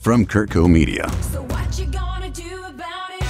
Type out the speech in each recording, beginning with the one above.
from CurtCo Media. So what you gonna do about it?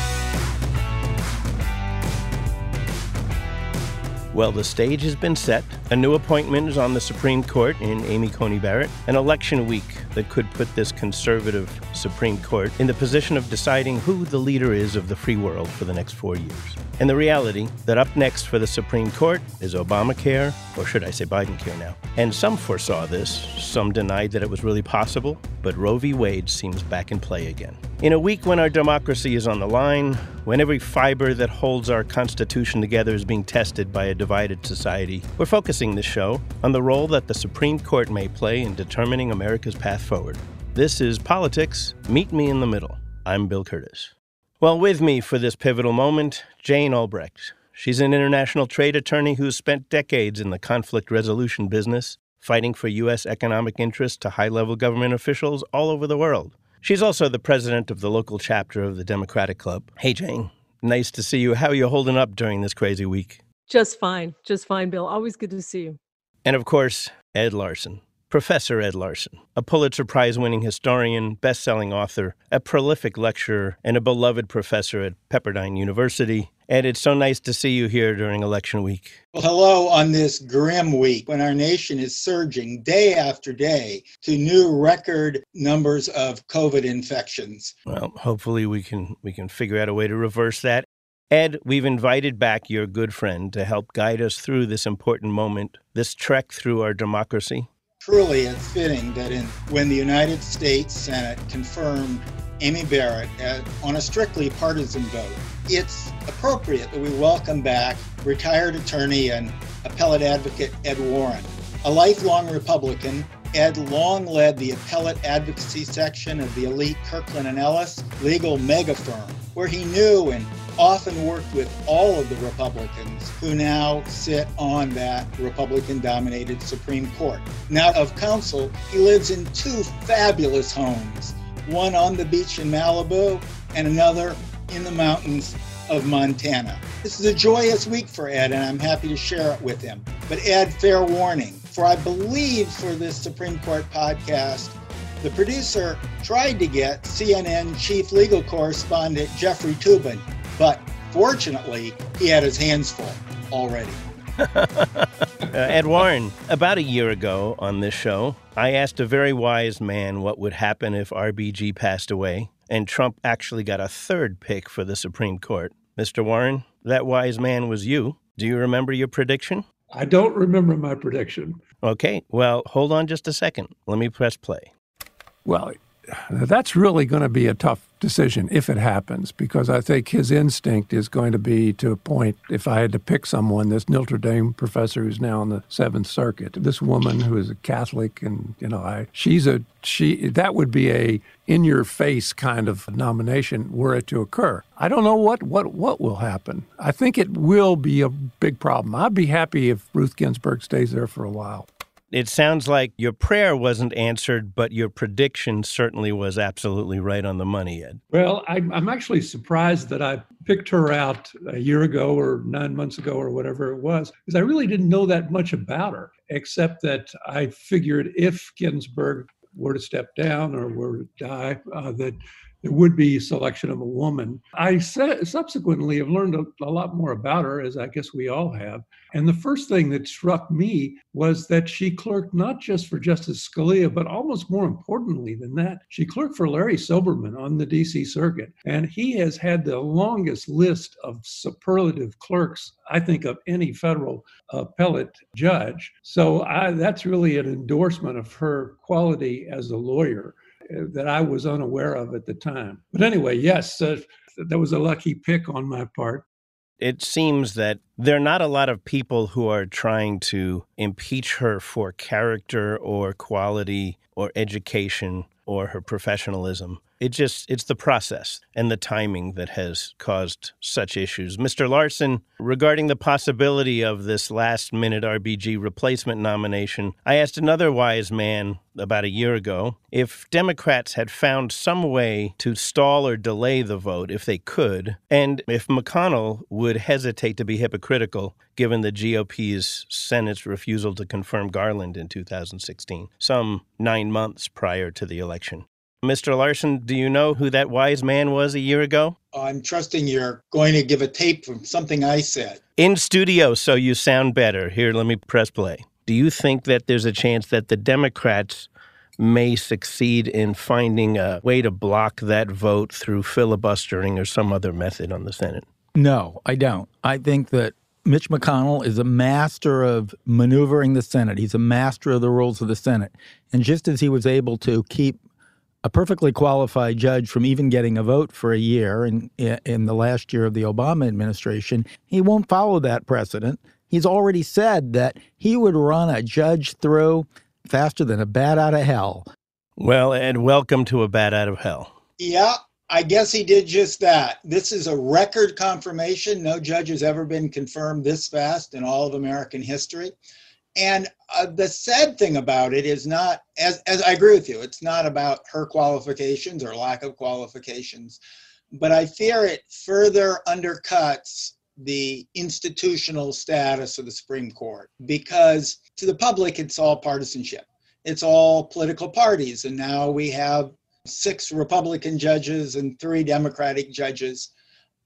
Well, the stage has been set. A new appointment is on the Supreme Court in Amy Coney Barrett. An election week that could put this conservative Supreme Court in the position of deciding who the leader is of the free world for the next four years. And the reality that up next for the Supreme Court is Obamacare, or should I say Biden care now. And some foresaw this, some denied that it was really possible, but Roe v. Wade seems back in play again. In a week when our democracy is on the line, when every fiber that holds our Constitution together is being tested by a divided society, we're focusing this show on the role that the Supreme Court may play in determining America's path forward. This is Politics. Meet me in the middle. I'm Bill Curtis. Well, with me for this pivotal moment, Jane Albrecht. She's an international trade attorney who's spent decades in the conflict resolution business, fighting for U.S. economic interests to high level government officials all over the world. She's also the president of the local chapter of the Democratic Club. Hey, Jane. Nice to see you. How are you holding up during this crazy week? Just fine. Just fine, Bill. Always good to see you. And of course, Ed Larson. Professor Ed Larson, a Pulitzer Prize winning historian, best selling author, a prolific lecturer, and a beloved professor at Pepperdine University. Ed, it's so nice to see you here during election week. Well, hello on this grim week when our nation is surging day after day to new record numbers of COVID infections. Well, hopefully we can we can figure out a way to reverse that. Ed, we've invited back your good friend to help guide us through this important moment, this trek through our democracy. Truly, it's fitting that in, when the United States Senate confirmed Amy Barrett as, on a strictly partisan vote, it's appropriate that we welcome back retired attorney and appellate advocate Ed Warren. A lifelong Republican, Ed long led the appellate advocacy section of the elite Kirkland and Ellis legal mega firm, where he knew and often worked with all of the Republicans who now sit on that Republican dominated Supreme Court. Now, of counsel, he lives in two fabulous homes one on the beach in Malibu and another in the mountains of Montana. This is a joyous week for Ed, and I'm happy to share it with him. But, Ed, fair warning, for I believe for this Supreme Court podcast, the producer tried to get CNN chief legal correspondent Jeffrey Toobin, but fortunately, he had his hands full already. Uh, Ed Warren, about a year ago on this show, I asked a very wise man what would happen if RBG passed away, and Trump actually got a third pick for the Supreme Court. Mr. Warren, that wise man was you. Do you remember your prediction? I don't remember my prediction. Okay, well, hold on just a second. Let me press play. Well, that's really going to be a tough decision if it happens, because I think his instinct is going to be to appoint, if I had to pick someone, this Notre Dame professor who's now on the Seventh Circuit, this woman who is a Catholic, and you know, I she's a she that would be a in your face kind of nomination were it to occur. I don't know what what what will happen. I think it will be a big problem. I'd be happy if Ruth Ginsburg stays there for a while. It sounds like your prayer wasn't answered, but your prediction certainly was absolutely right on the money, Ed. Well, I'm, I'm actually surprised that I picked her out a year ago or nine months ago or whatever it was, because I really didn't know that much about her, except that I figured if Ginsburg were to step down or were to die, uh, that there would be selection of a woman. I se- subsequently have learned a, a, lot more about her, as I guess we all have. And the first thing that struck me was that she clerked not just for Justice Scalia, but almost more importantly than that, she clerked for Larry Silberman on the DC Circuit. And he has had the longest list of superlative clerks, I think, of any federal appellate judge. So I, that's really an endorsement of her quality as a lawyer that I was unaware of at the time. But anyway, yes, uh, that was a lucky pick on my part. It seems that there are not a lot of people who are trying to impeach her for character or quality or education or her professionalism. It just it's the process and the timing that has caused such issues. Mr. Larson, regarding the possibility of this last minute RBG replacement nomination, I asked another wise man about a year ago if Democrats had found some way to stall or delay the vote if they could, and if McConnell would hesitate to be hypocritical given the GOP's Senate's refusal to confirm Garland in 2016, some nine months prior to the election. Mr. Larson, do you know who that wise man was a year ago? I'm trusting you're going to give a tape from something I said. In studio, so you sound better. Here, let me press play. Do you think that there's a chance that the Democrats may succeed in finding a way to block that vote through filibustering or some other method on the Senate? No, I don't. I think that Mitch McConnell is a master of maneuvering the Senate. He's a master of the rules of the Senate. And just as he was able to keep a perfectly qualified judge from even getting a vote for a year in in the last year of the Obama administration, he won't follow that precedent. He's already said that he would run a judge through faster than a bat out of hell. Well, and welcome to a bat out of hell. Yeah, I guess he did just that. This is a record confirmation. No judge has ever been confirmed this fast in all of American history. And uh, the sad thing about it is not, as, as I agree with you, it's not about her qualifications or lack of qualifications, but I fear it further undercuts the institutional status of the Supreme Court because to the public, it's all partisanship. It's all political parties. And now we have six Republican judges and three Democratic judges.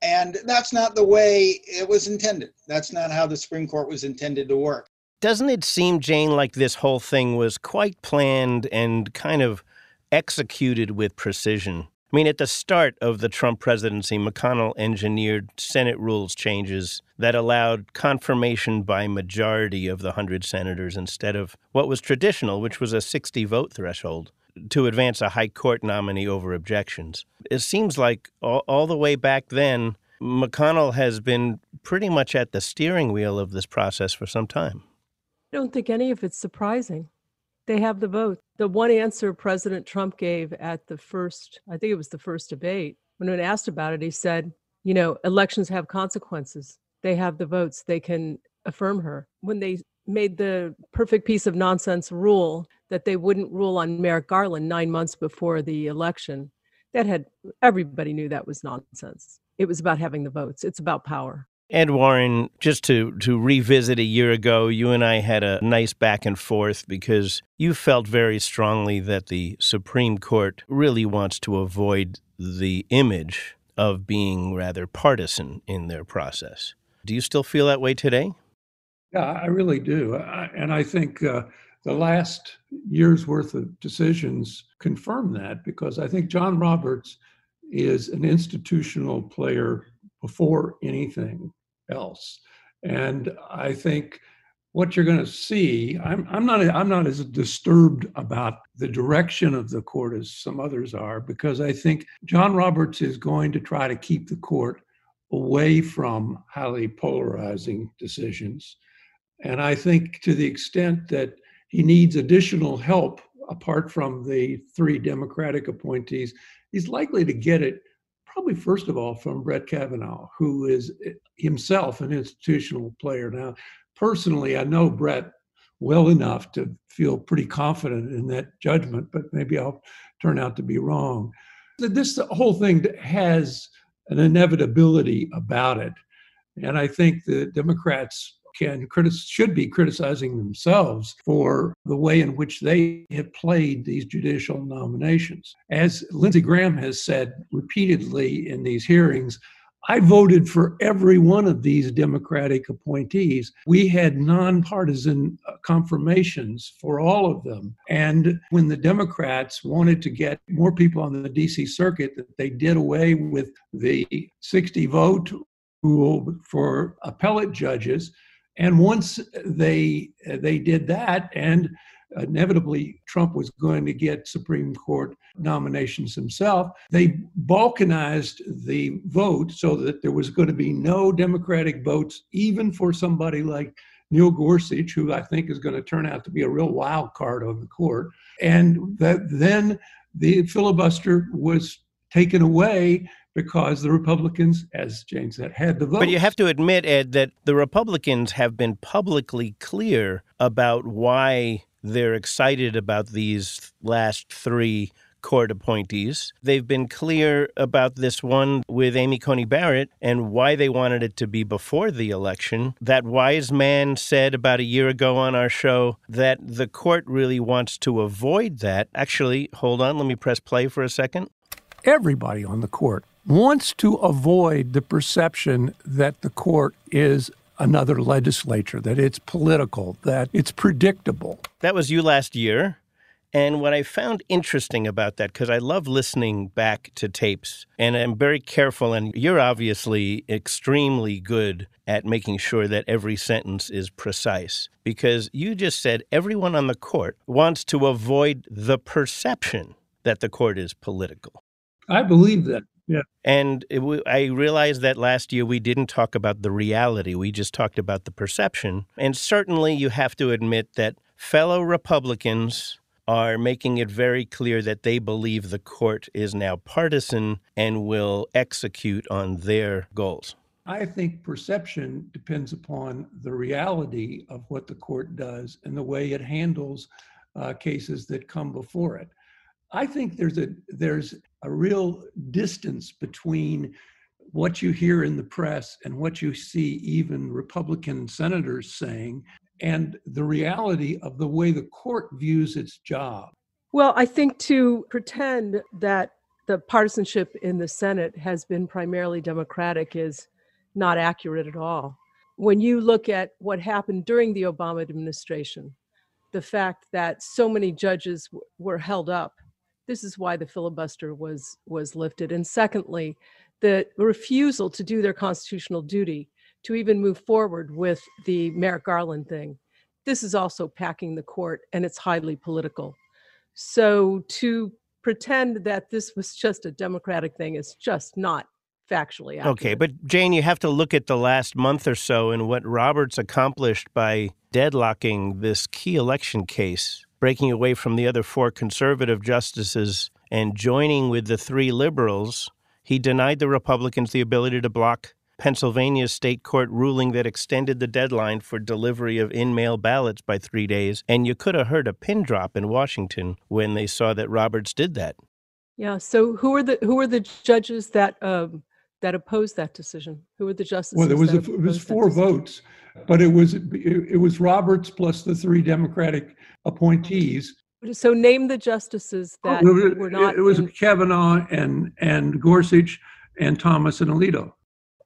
And that's not the way it was intended. That's not how the Supreme Court was intended to work. Doesn't it seem, Jane, like this whole thing was quite planned and kind of executed with precision? I mean, at the start of the Trump presidency, McConnell engineered Senate rules changes that allowed confirmation by majority of the 100 senators instead of what was traditional, which was a 60 vote threshold to advance a high court nominee over objections. It seems like all, all, the way back then, McConnell has been pretty much at the steering wheel of this process for some time. I don't think any of it's surprising. They have the vote. The one answer President Trump gave at the first, I think it was the first debate, when when asked about it, he said, you know, elections have consequences. They have the votes. They can affirm her. When they made the perfect piece of nonsense rule that they wouldn't rule on Merrick Garland nine months before the election, that had everybody knew that was nonsense. It was about having the votes. It's about power. Ed Warren, just to, to revisit a year ago, you and I had a nice back and forth because you felt very strongly that the Supreme Court really wants to avoid the image of being rather partisan in their process. Do you still feel that way today? Yeah, I really do. I, and I think uh, the last year's worth of decisions confirm that because I think John Roberts is an institutional player before anything else. And I think what you're going to see, I'm, I'm not I'm not as disturbed about the direction of the court as some others are because I think John Roberts is going to try to keep the court away from highly polarizing decisions. And I think to the extent that he needs additional help apart from the three Democratic appointees, he's likely to get it probably first of all from Brett Kavanaugh, who is eh, himself an institutional player. Now, personally, I know Brett well enough to feel pretty confident in that judgment, but maybe I'll turn out to be wrong. This whole thing has an inevitability about it. And I think the Democrats can critic- should be criticizing themselves for the way in which they have played these judicial nominations. As Lindsey Graham has said repeatedly in these hearings, I voted for every one of these Democratic appointees. We had nonpartisan uh, confirmations for all of them. And when the Democrats wanted to get more people on the DC circuit, that they did away with the 60 vote rule for appellate judges, and once they they did that, and inevitably Trump was going to get Supreme Court nominations himself, they balkanized the vote so that there was going to be no Democratic votes, even for somebody like Neil Gorsuch, who I think is going to turn out to be a real wild card on the court. And that then the filibuster was taken away because the Republicans, as Jane said, had the vote. But you have to admit, Ed, that the Republicans have been publicly clear about why they're excited about these last three court appointees. They've been clear about this one with Amy Coney Barrett and why they wanted it to be before the election. That wise man said about a year ago on our show that the court really wants to avoid that. Actually, hold on, let me press play for a second. Everybody on the court wants to avoid the perception that the court is another legislature, that it's political, that it's predictable. That was you last year. And what I found interesting about that, because I love listening back to tapes and I'm very careful, and you're obviously extremely good at making sure that every sentence is precise, because you just said everyone on the court wants to avoid the perception that the court is political. I believe that. Yeah. And w- I realized that last year we didn't talk about the reality. We just talked about the perception. And certainly you have to admit that fellow Republicans are making it very clear that they believe the court is now partisan and will execute on their goals. I think perception depends upon the reality of what the court does and the way it handles uh, cases that come before it. I think there's a there's a real distance between what you hear in the press and what you see even Republican senators saying and the reality of the way the court views its job. Well, I think to pretend that the partisanship in the Senate has been primarily Democratic is not accurate at all. When you look at what happened during the Obama administration, the fact that so many judges w- were held up, this is why the filibuster was was lifted. And secondly, the refusal to do their constitutional duty to even move forward with the Merrick Garland thing. This is also packing the court and it's highly political. So to pretend that this was just a democratic thing is just not factually accurate. Okay, but Jane, you have to look at the last month or so and what Roberts accomplished by deadlocking this key election case, breaking away from the other four conservative justices and joining with the three liberals. He denied the Republicans the ability to block Pennsylvania's state court ruling that extended the deadline for delivery of in mail ballots by three days. And you could have heard a pin drop in Washington when they saw that Roberts did that. Yeah. So who are the who are the judges that um, that opposed that decision? Who are the justices? Well, there was a, it was opposed that four decision? Votes, but it was it, it was Roberts plus the three Democratic appointees. So name the justices that Oh, it was, were not it was in Kavanaugh and and Gorsuch and Thomas and Alito.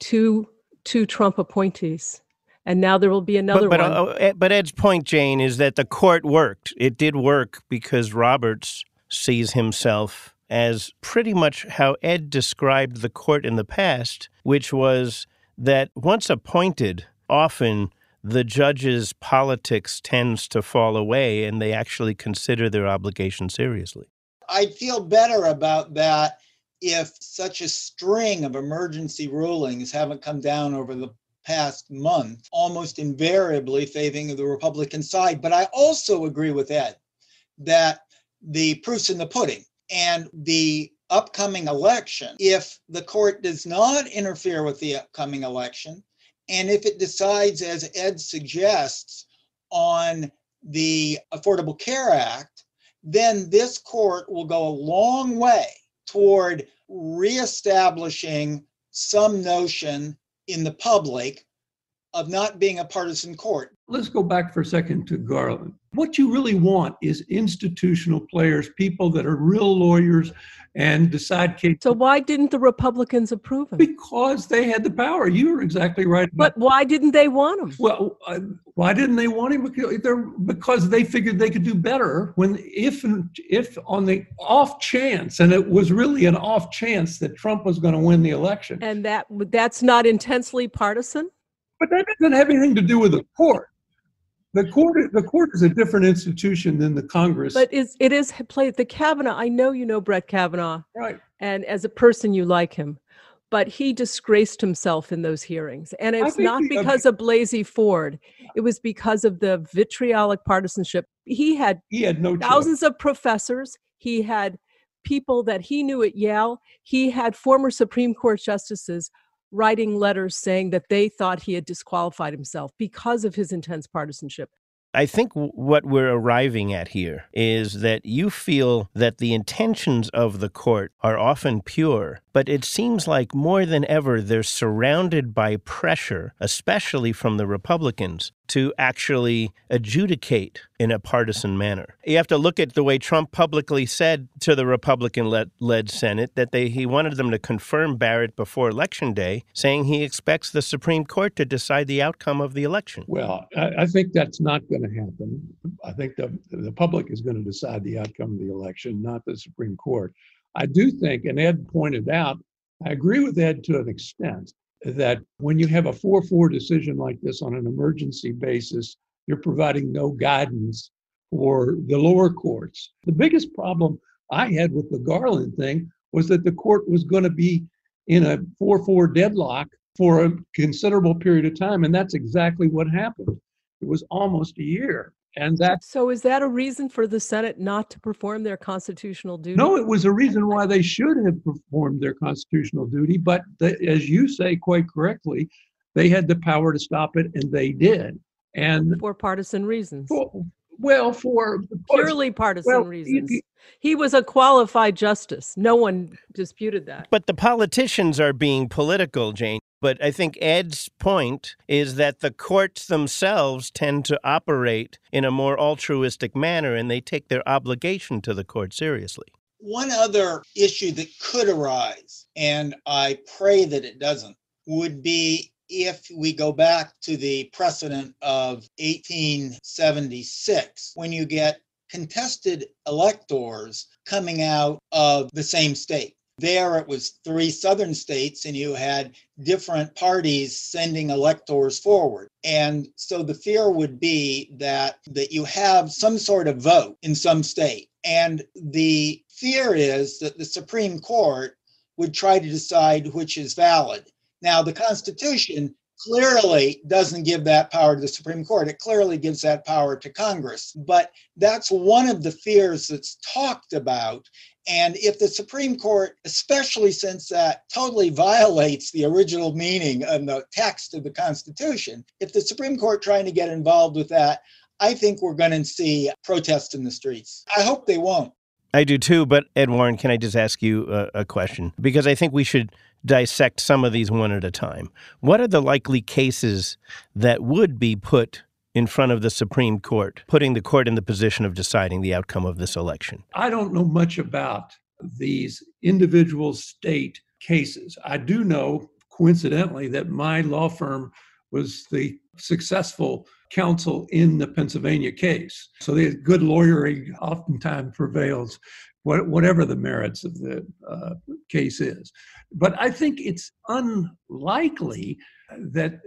two two Trump appointees, and now there will be another but, but, one. uh, but Ed's point, Jane, is that the court worked. It did work because Roberts sees himself as pretty much how Ed described the court in the past, which was that once appointed, often the judge's politics tends to fall away and they actually consider their obligation seriously. I'd feel better about that if such a string of emergency rulings haven't come down over the past month, almost invariably favoring the Republican side. But I also agree with Ed that the proof's in the pudding and the upcoming election, if the court does not interfere with the upcoming election, and if it decides, as Ed suggests, on the Affordable Care Act, then this court will go a long way toward reestablishing some notion in the public of not being a partisan court. Let's go back for a second to Garland. What you really want is institutional players, people that are real lawyers and decide cases so why didn't the Republicans approve him? because they had the power. You were exactly right. But why didn't they want him? Well, uh, why didn't they want him? Because they're- Because they figured they could do better when, if, if on the off chance, and it was really an off chance that Trump was going to win the election. And that that's not intensely partisan. But that doesn't have anything to do with the court. The court, the court is a different institution than the Congress. But is it is played the Kavanaugh? I know you know Brett Kavanaugh, right. and as a person you like him, but he disgraced himself in those hearings, and it's not the- uh, because of Blasey Ford. It was because of the vitriolic partisanship. He had He had no choice. thousands of professors. He had people that he knew at Yale. He had former Supreme Court justices writing letters saying that they thought he had disqualified himself because of his intense partisanship. I think what we're arriving at here is that you feel that the intentions of the court are often pure, but it seems like more than ever they're surrounded by pressure, especially from the Republicans, to actually adjudicate in a partisan manner. You have to look at the way Trump publicly said to the Republican led Senate that they, he wanted them to confirm Barrett before Election Day, saying he expects the Supreme Court to decide the outcome of the election. Well, I, I think that's not going to happen. I think the, the public is going to decide the outcome of the election, not the Supreme Court. I do think, and Ed pointed out, I agree with Ed to an extent, that when you have a 4 4 decision like this on an emergency basis, you're providing no guidance for the lower courts. The biggest problem I had with the Garland thing was that the court was going to be in a 4 4 deadlock for a considerable period of time. And that's exactly what happened. It was almost a year. And that So is that a reason for the Senate not to perform their constitutional duty? no, it was a reason why they should have performed their constitutional duty. But the, as you say quite correctly, they had the power to stop it, and they did. And For partisan reasons. for, well, for Purely partisan well, you- reasons. you- He was a qualified justice. No one disputed that. But the politicians are being political, Jane. But I think Ed's point is that the courts themselves tend to operate in a more altruistic manner and they take their obligation to the court seriously. One other issue that could arise, and I pray that it doesn't, would be if we go back to the precedent of 1876, when you get contested electors coming out of the same state. There, it was three southern states, and you had different parties sending electors forward. And so the fear would be that that you have some sort of vote in some state. And the fear is that the Supreme Court would try to decide which is valid. Now, the Constitution clearly doesn't give that power to the Supreme Court. It clearly gives that power to Congress. But that's one of the fears that's talked about. And if the Supreme Court, especially since that totally violates the original meaning and the text of the Constitution, if the Supreme Court trying to get involved with that, I think we're going to see protests in the streets. I hope they won't. I do too, but Ed Warren, can I just ask you a, a question? Because I think we should dissect some of these one at a time. What are the likely cases that would be put in front of the Supreme Court, putting the court in the position of deciding the outcome of this election? I don't know much about these individual state cases. I do know, coincidentally, that my law firm was the successful counsel in the Pennsylvania case. So the good lawyering oftentimes prevails, whatever the merits of the uh, case is. But I think it's unlikely that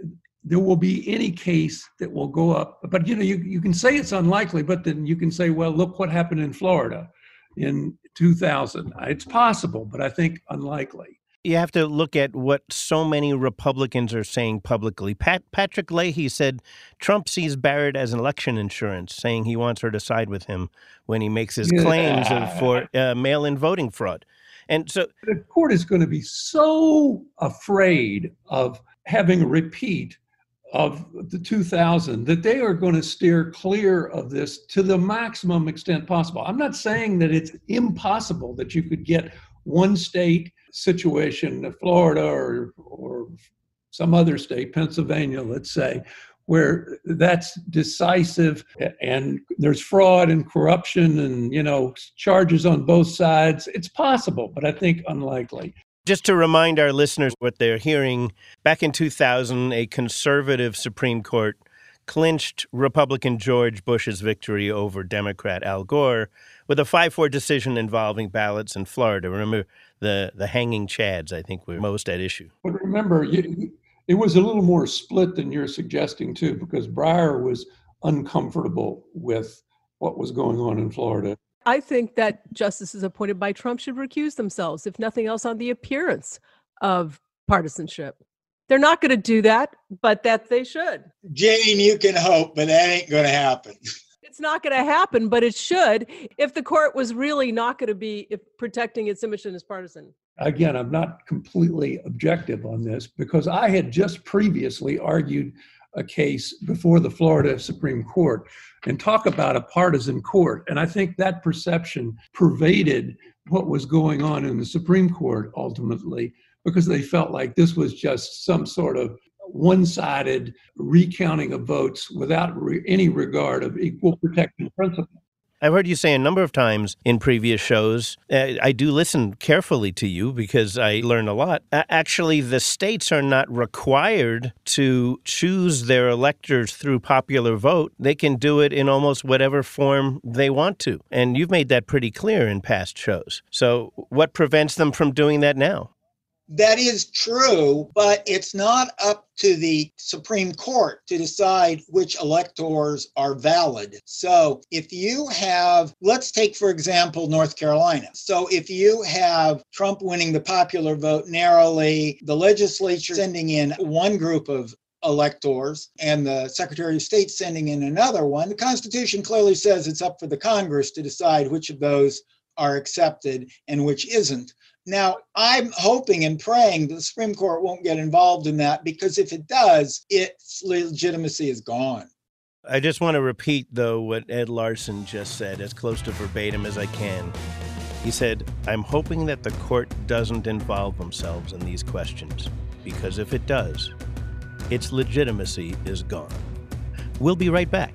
there will be any case that will go up. But you know, you, you can say it's unlikely, but then you can say, well, look what happened in Florida in 2000. It's possible, but I think unlikely. You have to look at what so many Republicans are saying publicly. Pat, Patrick Leahy said Trump sees Barrett as an election insurance, saying he wants her to side with him when he makes his claims of, for uh, mail in voting fraud. And so the court is going to be so afraid of having a repeat of the 2000 that they are going to steer clear of this to the maximum extent possible. I'm not saying that it's impossible that you could get one state situation, Florida or or some other state, Pennsylvania, let's say, where that's decisive and there's fraud and corruption and you know charges on both sides. It's possible, but I think unlikely. Just to remind our listeners what they're hearing, back in 2000, a conservative Supreme Court clinched Republican George Bush's victory over Democrat Al Gore with a 5 4 decision involving ballots in Florida. Remember, the, the hanging chads, I think, were most at issue. But remember, it was a little more split than you're suggesting, too, because Breyer was uncomfortable with what was going on in Florida. I think that justices appointed by Trump should recuse themselves, if nothing else, on the appearance of partisanship. They're not going to do that, but that they should. Jane, you can hope, but that ain't going to happen. It's not going to happen, but it should if the court was really not going to be protecting its image and its partisan. Again, I'm not completely objective on this because I had just previously argued a case before the Florida Supreme Court and talk about a partisan court. And I think that perception pervaded what was going on in the Supreme Court ultimately because they felt like this was just some sort of one sided recounting of votes without re- any regard of equal protection principle. I've heard you say a number of times in previous shows. Uh, I do listen carefully to you because I learn a lot. Uh, actually, the states are not required to choose their electors through popular vote. They can do it in almost whatever form they want to. And you've made that pretty clear in past shows. So, what prevents them from doing that now? That is true, but it's not up to the Supreme Court to decide which electors are valid. So if you have, let's take, for example, North Carolina. So if you have Trump winning the popular vote narrowly, the legislature sending in one group of electors and the Secretary of State sending in another one, the Constitution clearly says it's up for the Congress to decide which of those are accepted and which isn't. Now, I'm hoping and praying that the Supreme Court won't get involved in that because if it does, its legitimacy is gone. I just want to repeat, though, what Ed Larson just said as close to verbatim as I can. He said, I'm hoping that the court doesn't involve themselves in these questions, because if it does, its legitimacy is gone. We'll be right back.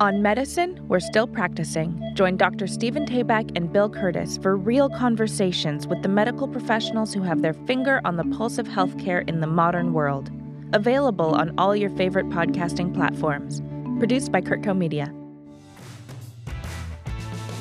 On medicine, we're still practicing. Join Dr. Stephen Tabak and Bill Curtis for real conversations with the medical professionals who have their finger on the pulse of healthcare in the modern world. Available on all your favorite podcasting platforms. Produced by CurtCo Media.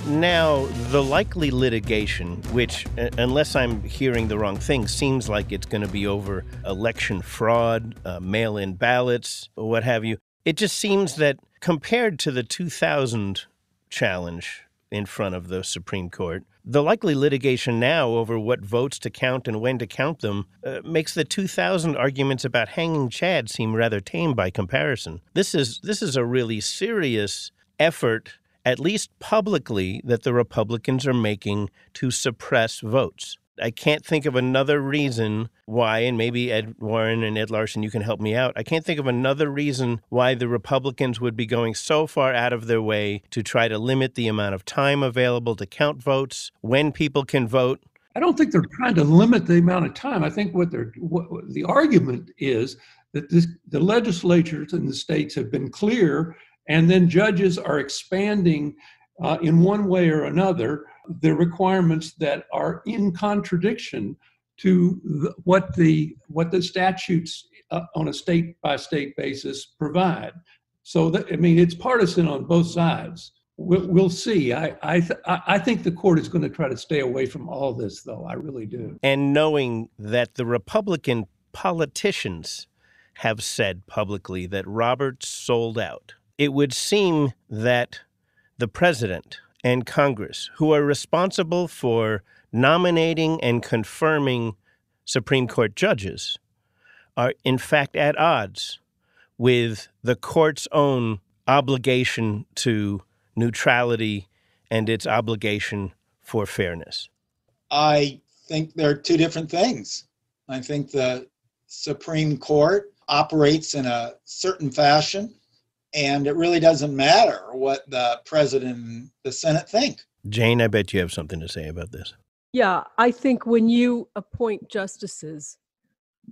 Now, the likely litigation, which, uh, unless I'm hearing the wrong thing, seems like it's going to be over election fraud, uh, mail in ballots, what have you. It just seems that compared to the 2000 challenge in front of the Supreme Court, the likely litigation now over what votes to count and when to count them uh, makes the 2000 arguments about hanging Chad seem rather tame by comparison. This is this is a really serious effort at least publicly that the Republicans are making to suppress votes. I can't think of another reason why, and maybe Ed Warren and Ed Larson, you can help me out. I can't think of another reason why the Republicans would be going so far out of their way to try to limit the amount of time available to count votes, when people can vote. I don't think they're trying to limit the amount of time. I think what they're what, the argument is that this, the legislatures in the states have been clear, and then judges are expanding uh, in one way or another the requirements that are in contradiction to the, what the what the statutes uh, on a state by state basis provide. So that, I mean, it's partisan on both sides. We'll, we'll see. I I, th- I think the court is going to try to stay away from all this, though. I really do. And knowing that the Republican politicians have said publicly that Roberts sold out, it would seem that the president and Congress, who are responsible for nominating and confirming Supreme Court judges, are in fact at odds with the court's own obligation to neutrality and its obligation for fairness? I think they're two different things. I think the Supreme Court operates in a certain fashion and it really doesn't matter what the president and the Senate think. Jane, I bet you have something to say about this. Yeah, I think when you appoint justices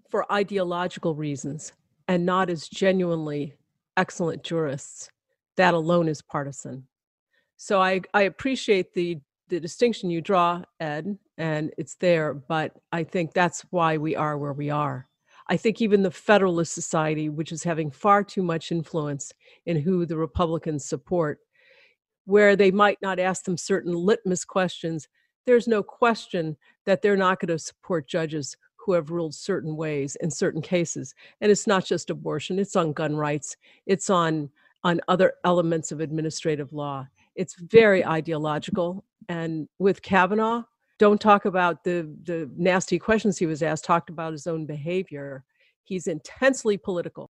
for ideological reasons and not as genuinely excellent jurists, that alone is partisan. So I, I appreciate the the distinction you draw, Ed, and it's there, but I think that's why we are where we are. I think even the Federalist Society, which is having far too much influence in who the Republicans support, where they might not ask them certain litmus questions, there's no question that they're not going to support judges who have ruled certain ways in certain cases. And it's not just abortion, it's on gun rights, it's on on other elements of administrative law. It's very ideological. And with Kavanaugh, don't talk about the the nasty questions he was asked talked about his own behavior. He's intensely political.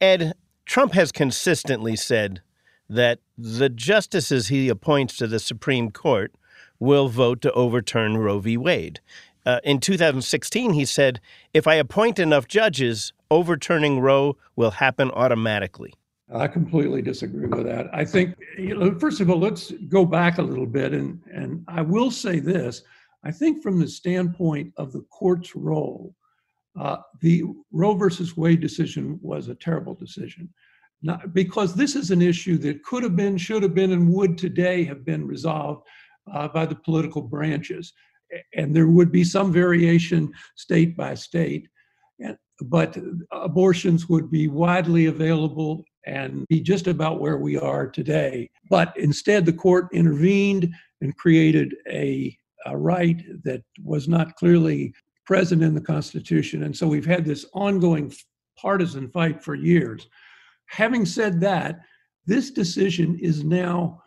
Ed trump has consistently said that the justices he appoints to the supreme court will vote to overturn roe v. Wade. Uh, in 2016, he said, If I appoint enough judges, overturning Roe will happen automatically. I completely disagree with that. I think, you know, first of all, let's go back a little bit. And, and I will say this I think, from the standpoint of the court's role, uh, the Roe versus Wade decision was a terrible decision. Not, because this is an issue that could have been, should have been, and would today have been resolved uh, by the political branches. And there would be some variation state by state, and, but abortions would be widely available and be just about where we are today. But instead, the court intervened and created a, a right that was not clearly present in the Constitution. And so we've had this ongoing partisan fight for years. Having said that, this decision is now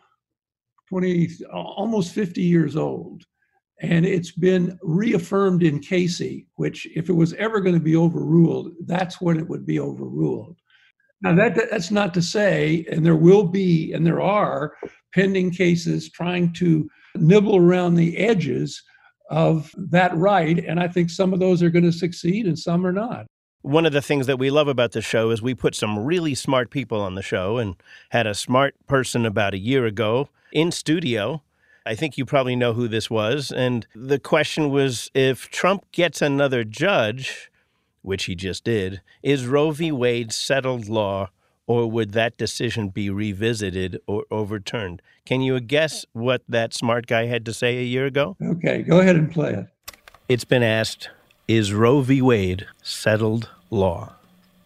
20, almost 50 years old. And it's been reaffirmed in Casey, which, if it was ever going to be overruled, that's when it would be overruled. Now, that, that's not to say, and there will be, and there are pending cases trying to nibble around the edges of that right. And I think some of those are going to succeed and some are not. One of the things that we love about the show is we put some really smart people on the show and had a smart person about a year ago in studio. I think you probably know who this was. And the question was if Trump gets another judge, which he just did, is Roe v. Wade settled law or would that decision be revisited or overturned? Can you guess what that smart guy had to say a year ago? Okay, go ahead and play it. It's been asked Is Roe v. Wade settled law?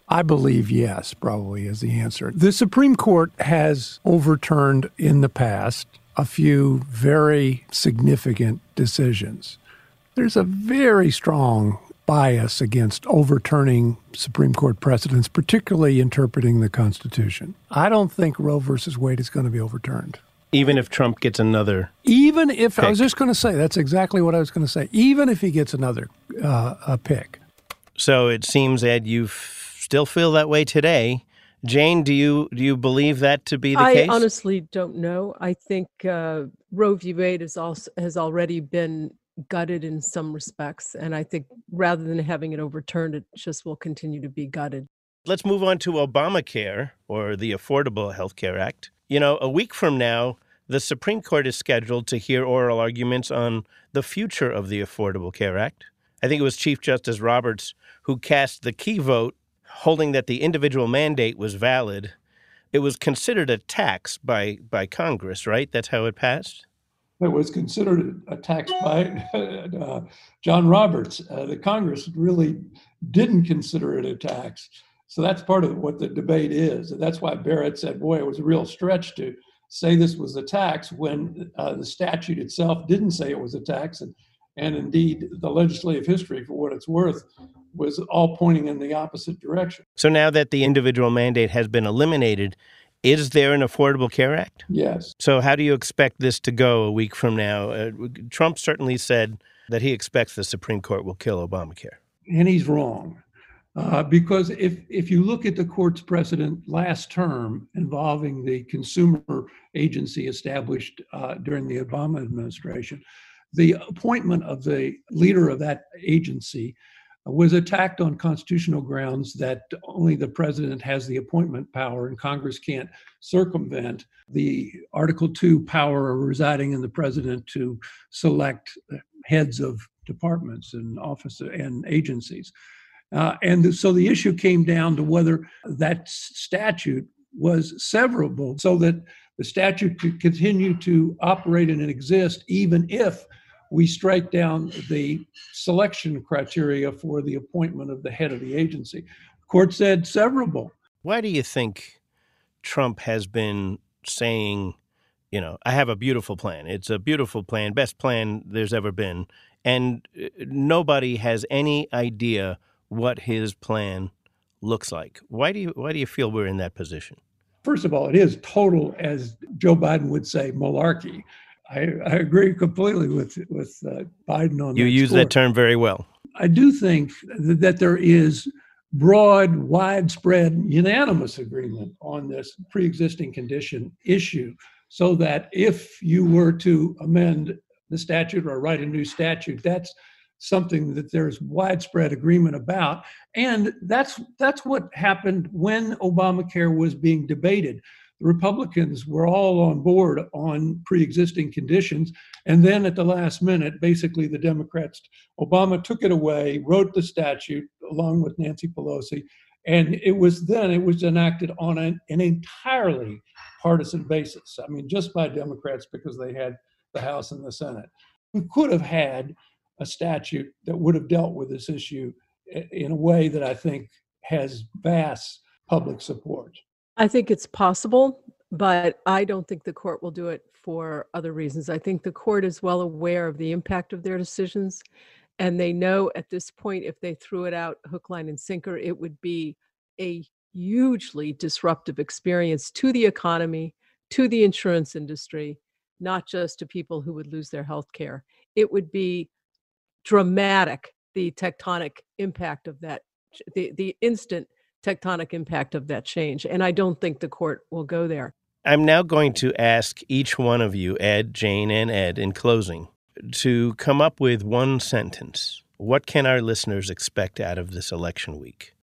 I believe yes, probably is the answer. The Supreme Court has overturned in the past a few very significant decisions. There's a very strong bias against overturning Supreme Court precedents, particularly interpreting the Constitution. I don't think Roe versus Wade is going to be overturned. Even if Trump gets another. Even if, pick. I was just going to say, that's exactly what I was going to say. Even if he gets another uh, a pick. So it seems, Ed, you still feel that way today. Jane, do you do you believe that to be the I case? honestly don't know. I think uh, Roe v. Wade has also has already been gutted in some respects, and I think mm. rather than having it overturned, it just will continue to be gutted. Let's move on to Obamacare or the Affordable Health Care Act. You know, a week from now, the Supreme Court is scheduled to hear oral arguments on the future of the Affordable Care Act. I think it was Chief Justice Roberts who cast the key vote, holding that the individual mandate was valid. It was considered a tax by, by Congress, right? That's how it passed? It was considered a tax by uh, John Roberts. Uh, the Congress really didn't consider it a tax. So that's part of what the debate is. And that's why Barrett said, boy, it was a real stretch to say this was a tax when uh, the statute itself didn't say it was a tax. And, and indeed, the legislative history, for what it's worth, was all pointing in the opposite direction. So now that the individual mandate has been eliminated, is there an Affordable Care Act? Yes. So, how do you expect this to go a week from now? Uh, Trump certainly said that he expects the Supreme Court will kill Obamacare. And he's wrong. Uh, because if, if you look at the court's precedent last term involving the consumer agency established uh, during the Obama administration, the appointment of the leader of that agency was attacked on constitutional grounds that only the president has the appointment power and Congress can't circumvent the Article 2 power of residing in the president to select heads of departments and offices and agencies. Uh, and so the issue came down to whether that statute was severable so that the statute could continue to operate and exist even if we strike down the selection criteria for the appointment of the head of the agency. The court said severable. Why do you think Trump has been saying, you know, I have a beautiful plan. It's a beautiful plan, best plan there's ever been. And uh, nobody has any idea what his plan looks like. Why do you why do you feel we're in that position? First of all, it is total, as Joe Biden would say, malarkey. I, I agree completely with with uh, Biden on that. You that use score. that term very well. I do think th- that there is broad, widespread, unanimous agreement on this pre-existing condition issue, so that if you were to amend the statute or write a new statute, that's something that there's widespread agreement about. And that's that's what happened when Obamacare was being debated. The Republicans were all on board on pre-existing conditions, and then at the last minute, basically the Democrats, Obama took it away, wrote the statute along with Nancy Pelosi, and it was then it was enacted on an, an entirely partisan basis. I mean, just by Democrats because they had the House and the Senate. We could have had a statute that would have dealt with this issue eh, in a way that I think has vast public support. I think it's possible, but I don't think the court will do it for other reasons. I think the court is well aware of the impact of their decisions. And they know at this point, if they threw it out hook, line, and sinker, it would be a hugely disruptive experience to the economy, to the insurance industry, not just to people who would lose their health care. It would be dramatic, the tectonic impact of that, the, the instant tectonic impact of that change. And I don't think the court will go there. I'm now going to ask each one of you, Ed, Jane, and Ed, in closing, to come up with one sentence. What can our listeners expect out of this election week?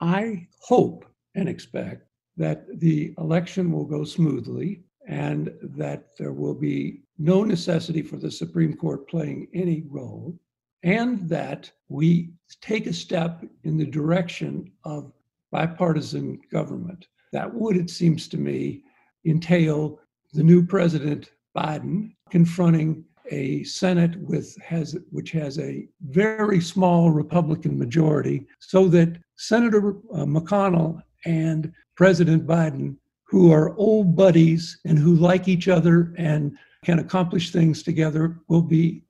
I hope and expect that the election will go smoothly and that there will be no necessity for the Supreme Court playing any role, and that we take a step in the direction of bipartisan government. That would, it seems to me, entail the new president Biden confronting a Senate with has which has a very small Republican majority, so that Senator uh, McConnell and President Biden, who are old buddies and who like each other and can accomplish things together, will be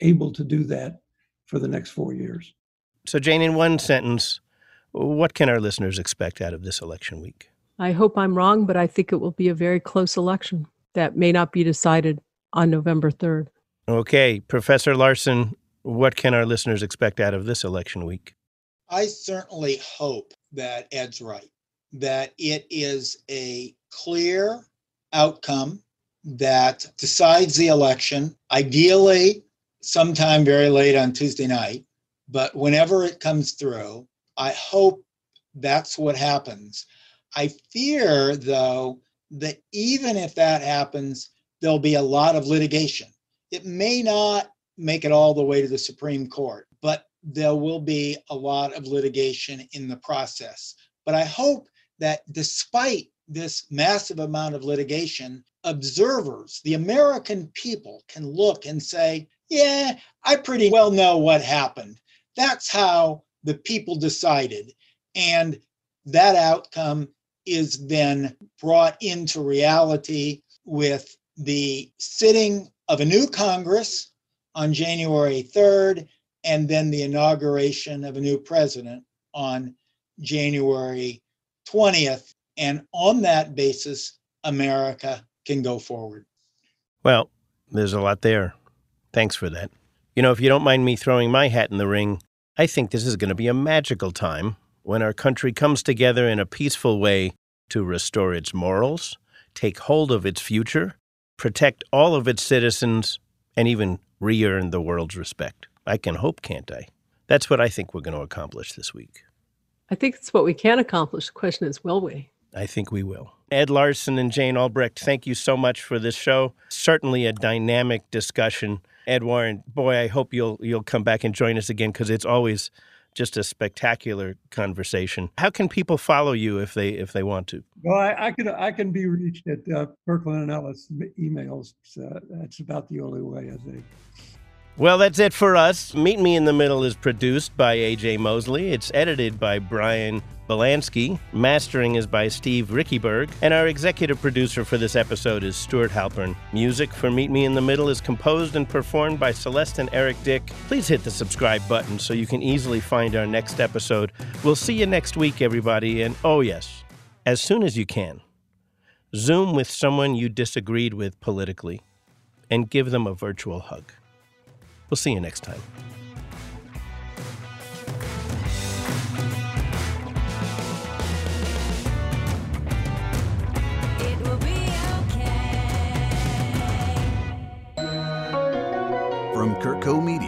able to do that for the next four years. So, Jane, in one sentence, what can our listeners expect out of this election week? I hope I'm wrong, but I think it will be a very close election that may not be decided on November 3rd. Okay, Professor Larson, what can our listeners expect out of this election week? I certainly hope that Ed's right, that it is a clear outcome that decides the election, ideally sometime very late on Tuesday night. But whenever it comes through, I hope that's what happens. I fear, though, that even if that happens, there'll be a lot of litigation. It may not make it all the way to the Supreme Court, but there will be a lot of litigation in the process. But I hope that despite this massive amount of litigation, observers, the American people, can look and say, yeah, I pretty well know what happened. That's how the people decided. And that outcome is then brought into reality with the sitting of a new Congress on January 3rd, and then the inauguration of a new president on January 20th. And on that basis, America can go forward. Well, there's a lot there. Thanks for that. You know, if you don't mind me throwing my hat in the ring, I think this is going to be a magical time when our country comes together in a peaceful way to restore its morals, take hold of its future, protect all of its citizens, and even re earn the world's respect. I can hope, can't I? That's what I think we're going to accomplish this week. I think it's what we can accomplish. The question is, will we? I think we will. Ed Larson and Jane Albrecht, thank you so much for this show. Certainly a dynamic discussion. Ed Warren, boy, I hope you'll you'll come back and join us again because it's always just a spectacular conversation. How can people follow you if they if they want to? Well, I, I can I can be reached at uh, and Ellis emails. Uh, that's about the only way I think. Well, that's it for us. Meet Me in the Middle is produced by AJ Mosley. It's edited by Brian Belansky. Mastering is by Steve Rickyberg. And our executive producer for this episode is Stuart Halpern. Music for Meet Me in the Middle is composed and performed by Celeste and Eric Dick. Please hit the subscribe button so you can easily find our next episode. We'll see you next week, everybody. And oh, yes, as soon as you can, Zoom with someone you disagreed with politically and give them a virtual hug. We'll see you next time. It will be okay. From CurtCo Media, Meet mind.